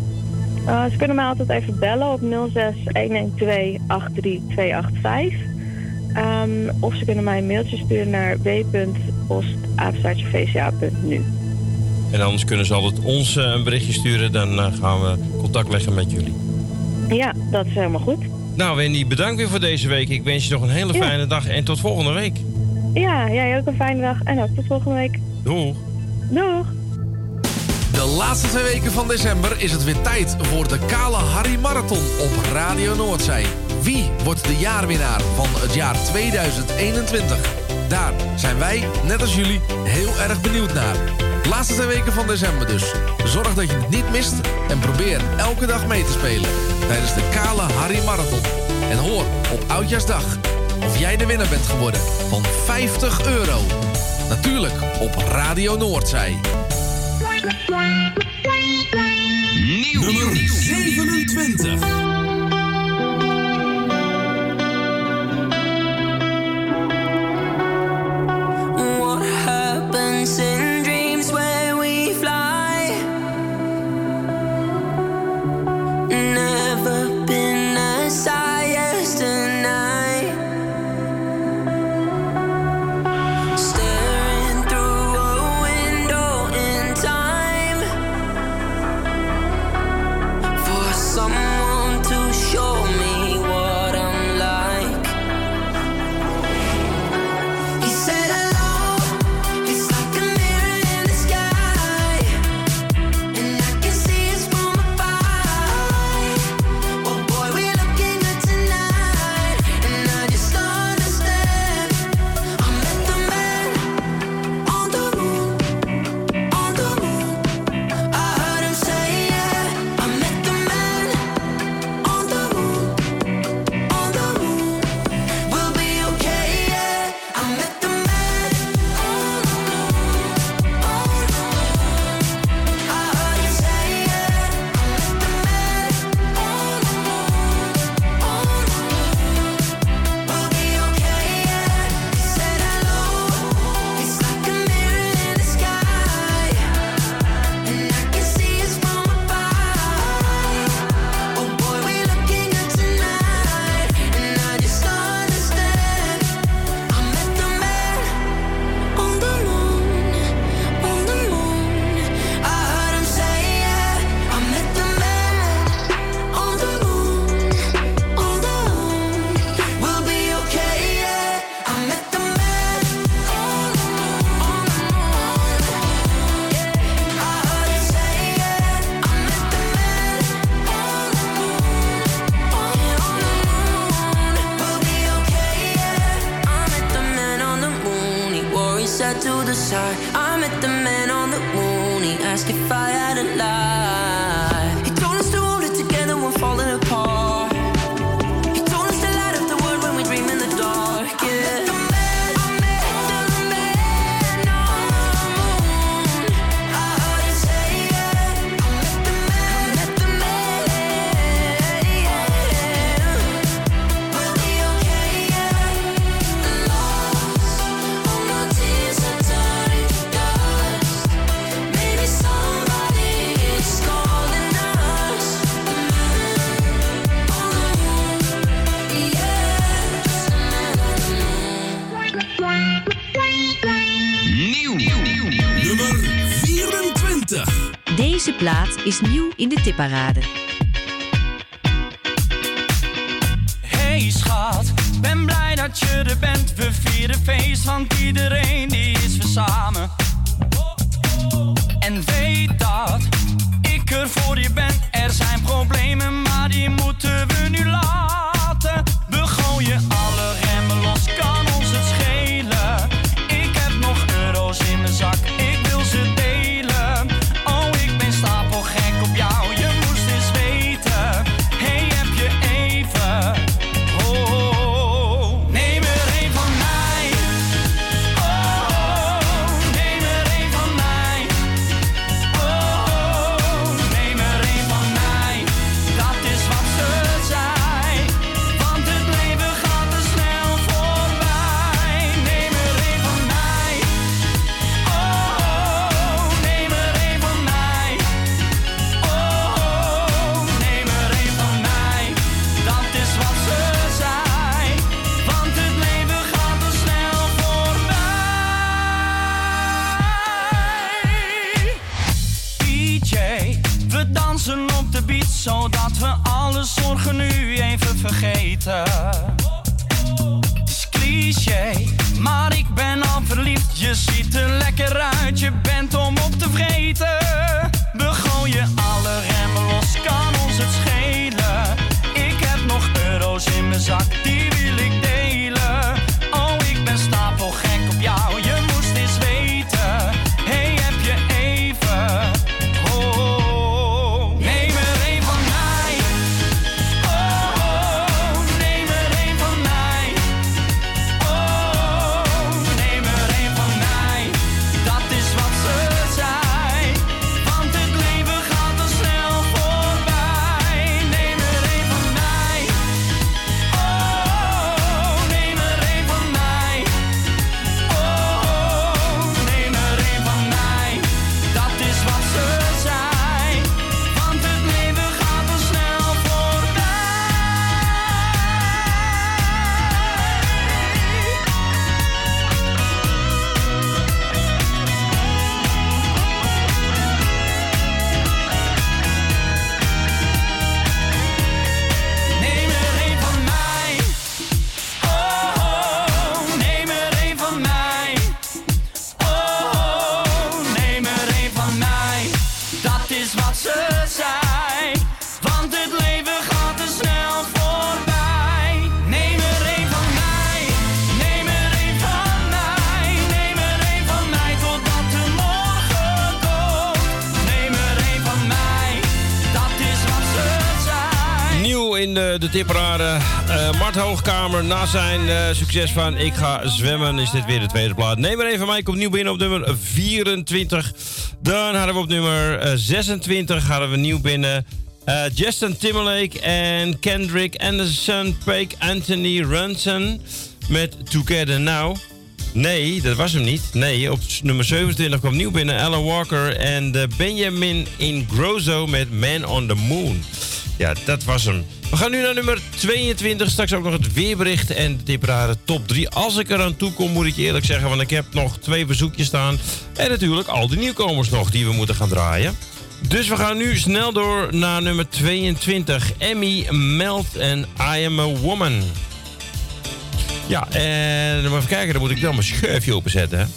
Ze kunnen mij altijd even bellen op 06 112 83285. Ehm, of ze kunnen mij een mailtje sturen naar w.post.vca.nu. En anders kunnen ze altijd ons eh, een berichtje sturen, dan eh, gaan we contact leggen met jullie. Ja, dat is helemaal goed. Nou, Wendy, bedankt weer voor deze week. Ik wens je nog een hele Ja. fijne dag en tot volgende week. Ja, jij ook een fijne dag en ook tot volgende week. Doeg. Doeg. De laatste twee weken van december is het weer tijd voor de Kale Harry Marathon op Radio Noordzee. Wie wordt de jaarwinnaar van het jaar 2021? Daar zijn wij, net als jullie, heel erg benieuwd naar. Laatste twee weken van december dus. Zorg dat je het niet mist en probeer elke dag mee te spelen tijdens de Kale Harry Marathon. En hoor op Oudjaarsdag of jij de winnaar bent geworden van 50 euro. Natuurlijk op Radio Noordzee. Nummer 27. is nieuw in de tipparade. Na zijn eh, succes van Ik Ga Zwemmen is dit weer de tweede plaat. Neem maar even mij, komt nieuw binnen op nummer 24. Dan hadden we op nummer eh, 26 hadden we nieuw binnen... Eh, Justin Timberlake en Kendrick Anderson, Pake Anthony Runson met Together Now. Nee, dat was hem niet. Nee, op nummer 27 kwam nieuw binnen Alan Walker en Benjamin Ingrosso met Man on the Moon. Ja, dat was hem. We gaan nu naar nummer 22. Straks ook nog het weerbericht en de temperare top 3. Als ik eraan toe kom, moet ik je eerlijk zeggen, want ik heb nog twee bezoekjes staan. En natuurlijk al de nieuwkomers nog die we moeten gaan draaien. Dus we gaan nu snel door naar nummer 22. Emmy Melt en I Am a Woman. Ja, en even kijken, dan moet ik dan mijn schuifje openzetten.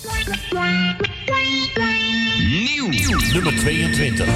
Nieuw. Nummer 22.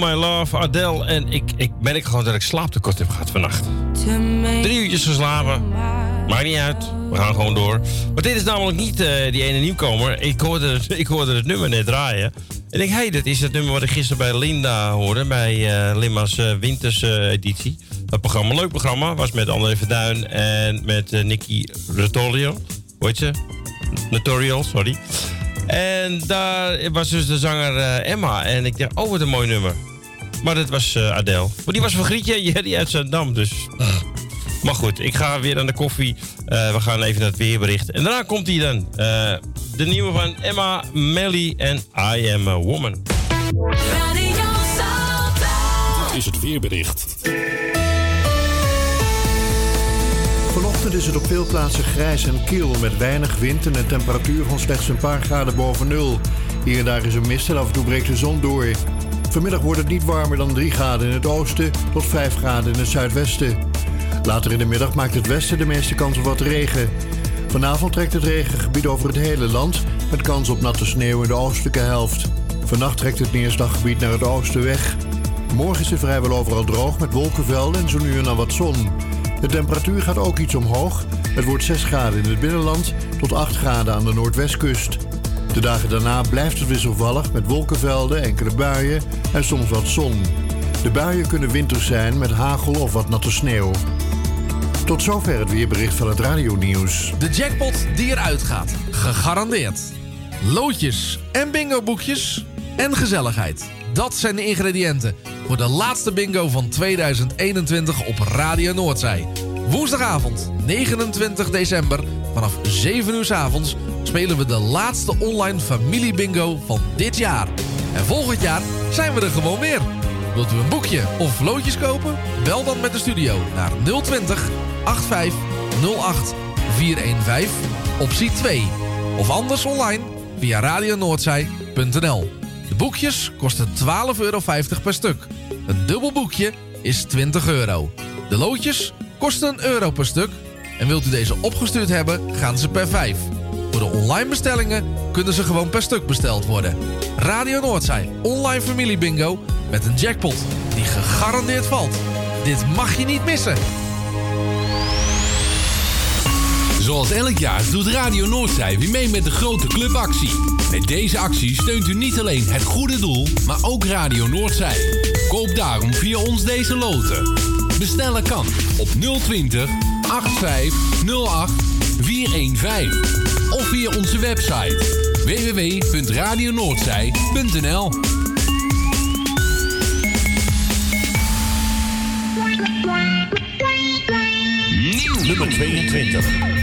My Love, Adele. En ik, ik merk gewoon dat ik slaaptekort heb gehad vannacht. Drie uurtjes geslapen. Maakt niet uit. We gaan gewoon door. Maar dit is namelijk niet eh, die ene nieuwkomer. Ik hoorde, ik hoorde het nummer net draaien. En ik denk, hey, dat is het nummer wat ik gisteren bij Linda hoorde. Bij eh Lima's Winters eh, editie. Dat programma, leuk programma. Was met André Verduin en met Nicky Rotolio. Hoe heet ze? Notorial, sorry. En daar was dus de zanger Emma. En ik dacht, oh, wat een mooi nummer. Maar dat was eh, Adele. Maar die was van Grietje Jerry uit Zandam, dus... Maar goed, ik ga weer aan de koffie. Eh, we gaan even naar het weerbericht. En daarna komt hij dan. Eh, de nieuwe van Emma, Melly en I Am A Woman. Dit is het weerbericht. Vanochtend is het op veel plaatsen grijs en kil met weinig wind en een temperatuur van slechts een paar graden boven nul. Hier en daar is een mist en af en toe breekt de zon door. Vanmiddag wordt het niet warmer dan 3 graden in het oosten tot 5 graden in het zuidwesten. Later in de middag maakt het westen de meeste kans op wat regen. Vanavond trekt het regengebied over het hele land met kans op natte sneeuw in de oostelijke helft. Vannacht trekt het neerslaggebied naar het oosten weg. Morgen is het vrijwel overal droog met wolkenvelden en zo nu en dan wat zon. De temperatuur gaat ook iets omhoog. Het wordt 6 graden in het binnenland tot 8 graden aan de noordwestkust. De dagen daarna blijft het wisselvallig met wolkenvelden, enkele buien en soms wat zon. De buien kunnen winters zijn met hagel of wat natte sneeuw. Tot zover het weerbericht van het radionieuws. De jackpot die eruit gaat. Gegarandeerd. Loodjes en bingo-boekjes en gezelligheid. Dat zijn de ingrediënten voor de laatste bingo van 2021 op Radio Noordzij. Woensdagavond 29 december vanaf 7 uur 's avonds spelen we de laatste online familiebingo van dit jaar. En volgend jaar zijn we er gewoon weer. Wilt u een boekje of loodjes kopen? Bel dan met de studio naar 020 8508 415 optie 2. Of anders online via radionoordzij.nl. De boekjes kosten 12,50 euro per stuk. Een dubbel boekje is 20 euro. De loodjes kosten een euro per stuk. En wilt u deze opgestuurd hebben, gaan ze per 5. Voor de online bestellingen kunnen ze gewoon per stuk besteld worden. Radio Noordzij, online familie bingo met een jackpot die gegarandeerd valt. Dit mag je niet missen. Zoals elk jaar doet Radio Noordzij weer mee met de grote clubactie. Met deze actie steunt u niet alleen het goede doel, maar ook Radio Noordzij. Koop daarom via ons deze loten. Bestellen kan op 020 8508 415 of via onze website www.radionoordzij.nl nummer 22.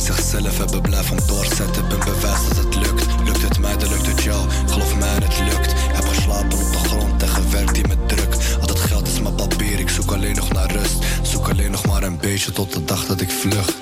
zijn zichzelf hebben blijven doorzetten. Ben bewijs dat het lukt. Lukt het mij, dan lukt het jou. Geloof mij, het lukt. Heb geslapen op de grond en gewerkt die met druk. Al dat geld is mijn papier, ik zoek alleen nog naar rust. Zoek alleen nog maar een beetje tot de dag dat ik vlucht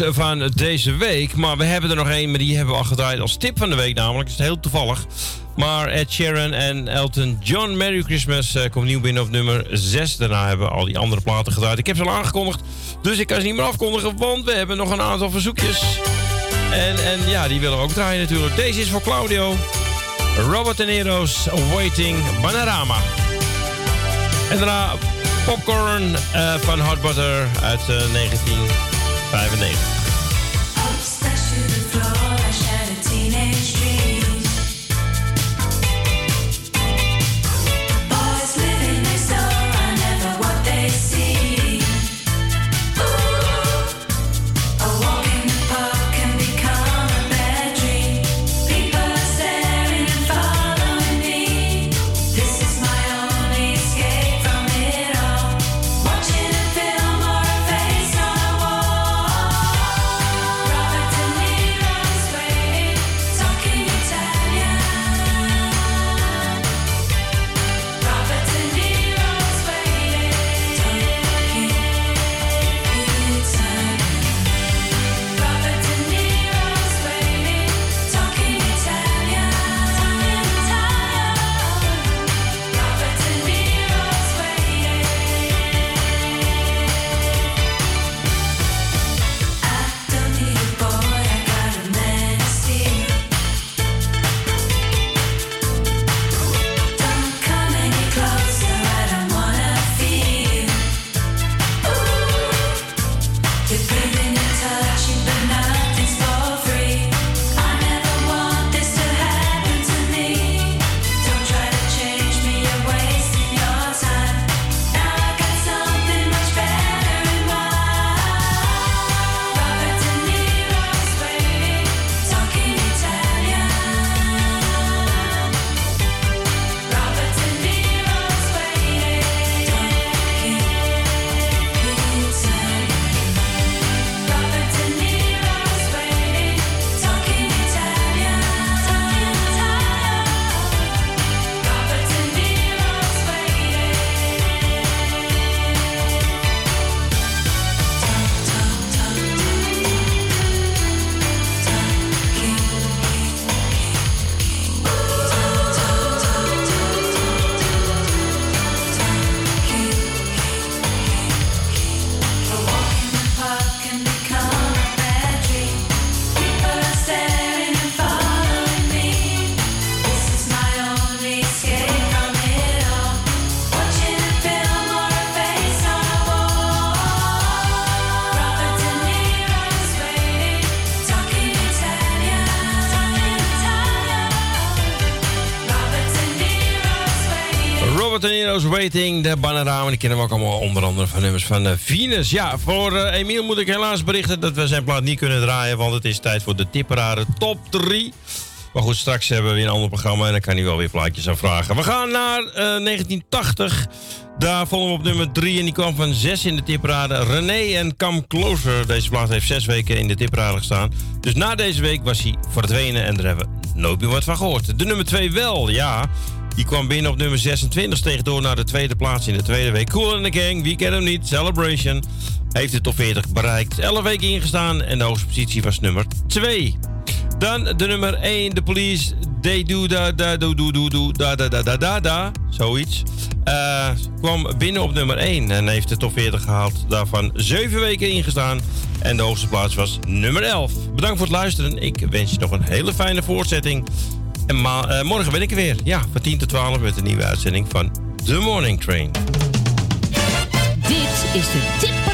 Eh, van deze week. Maar we hebben er nog één, maar die hebben we al gedraaid als tip van de week namelijk. Dat is heel toevallig. Maar Ed Sheeran en Elton John, Merry Christmas, eh, komt nieuw binnen op nummer 6. Daarna hebben we al die andere platen gedraaid. Ik heb ze al aangekondigd, dus ik kan ze niet meer afkondigen, want we hebben nog een aantal verzoekjes. En, en ja, die willen we ook draaien natuurlijk. Deze is voor Claudio. Robert De Niro's Waiting Panorama. En daarna Popcorn eh, van Hot Butter uit 19... 5 and 8. De Bananarama. Die kennen we ook allemaal onder andere van nummers van eh, Venus. Ja, voor eh, Emiel moet ik helaas berichten dat we zijn plaat niet kunnen draaien. Want het is tijd voor de tipperade top 3. Maar goed, straks hebben we weer een ander programma en dan kan hij wel weer plaatjes aan vragen. We gaan naar eh, 1980. Daar volgen we op nummer 3 en die kwam van 6 in de tipperade. René en Come Closer. Deze plaat heeft 6 weken in de tipperade gestaan. Dus na deze week was hij verdwenen en daar hebben we nooit meer wat van gehoord. De nummer 2 wel, ja. Die kwam binnen op nummer 26, steeg door naar de tweede plaats in de tweede week. Cool in the Gang, wie kent hem niet? Celebration. Heeft de top 40 bereikt. 11 weken ingestaan en de hoogste positie was nummer 2. Dan de nummer 1, de police. They do da da do do do do da da da da da da. Zoiets. Eh, kwam binnen op nummer 1 en heeft de top 40 gehaald. Daarvan 7 weken ingestaan. En de hoogste plaats was nummer 11. Bedankt voor het luisteren. Ik wens je nog een hele fijne voortzetting. En ma- eh, morgen ben ik er weer. Ja, van 10 tot 12 met een nieuwe uitzending van The Morning Train. Dit is de Tipparade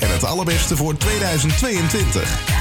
en het allerbeste voor 2022.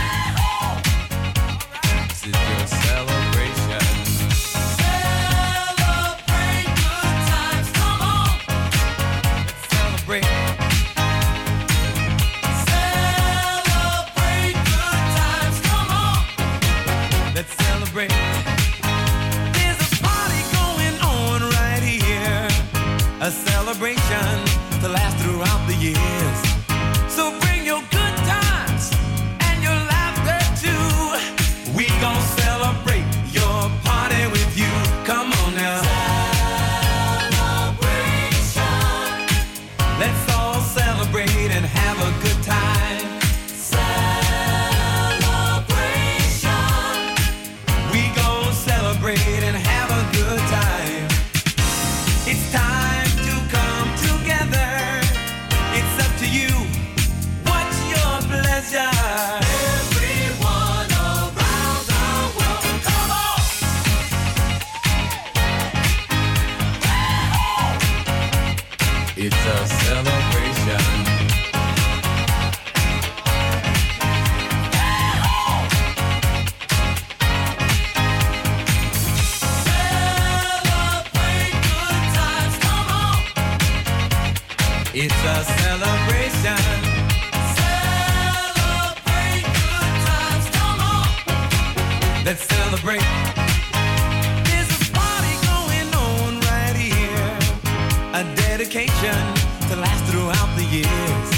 Dedication to last throughout the years.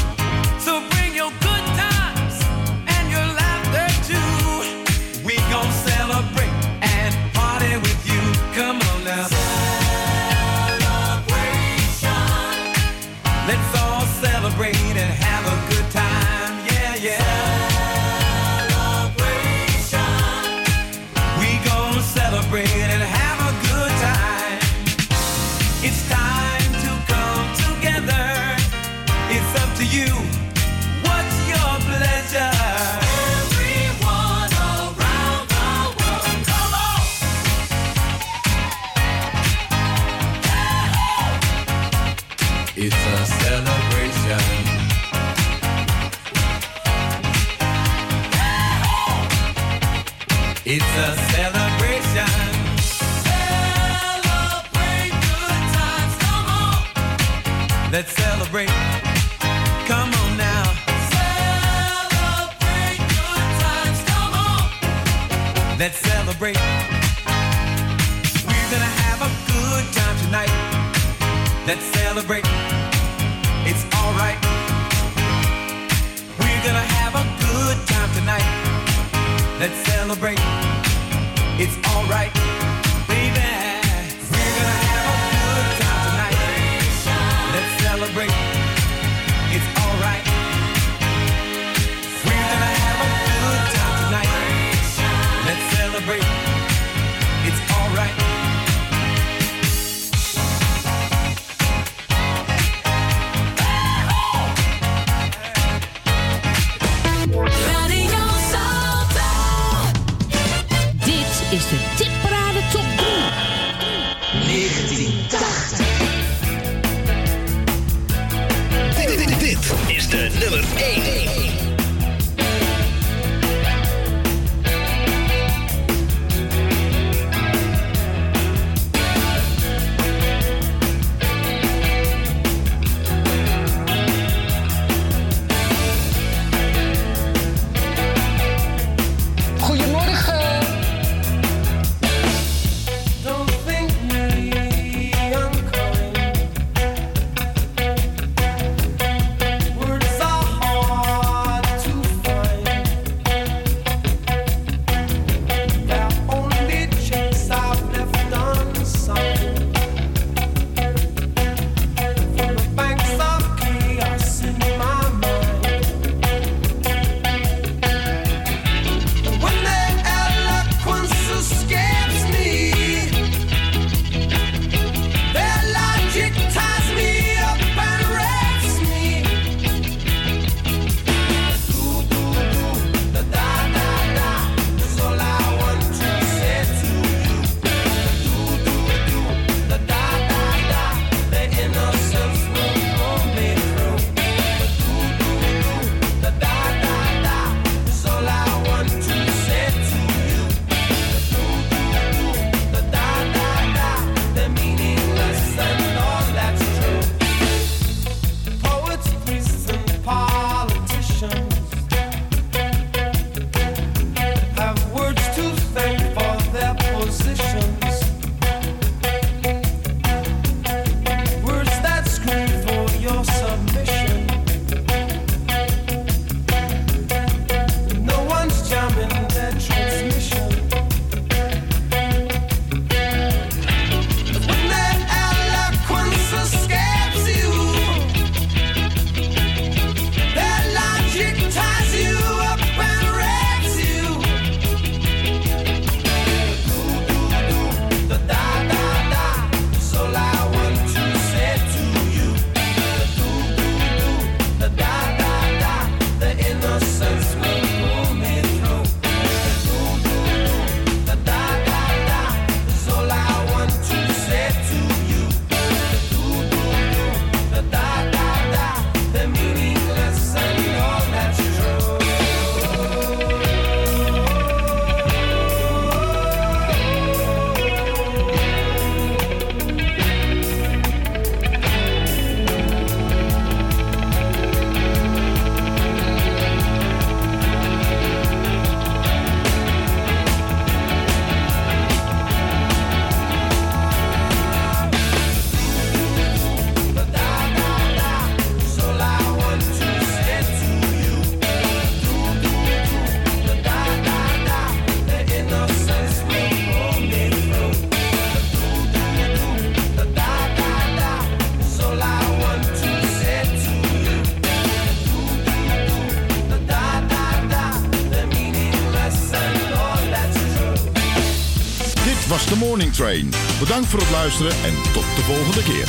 Train. Bedankt voor het luisteren en tot de volgende keer.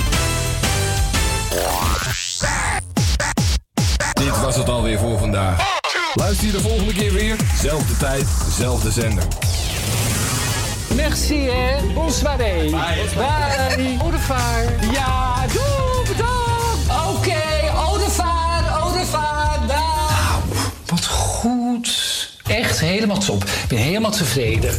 Dit was het alweer voor vandaag. Luister je de volgende keer weer. Zelfde tijd, zelfde zender. Merci, hè. Bonsoiré. Bye. Bye. Au revoir. Ja, doe, bedankt. Oké, au revoir, au revoir. Dag. Wat goed. Echt helemaal top. Ik ben helemaal tevreden.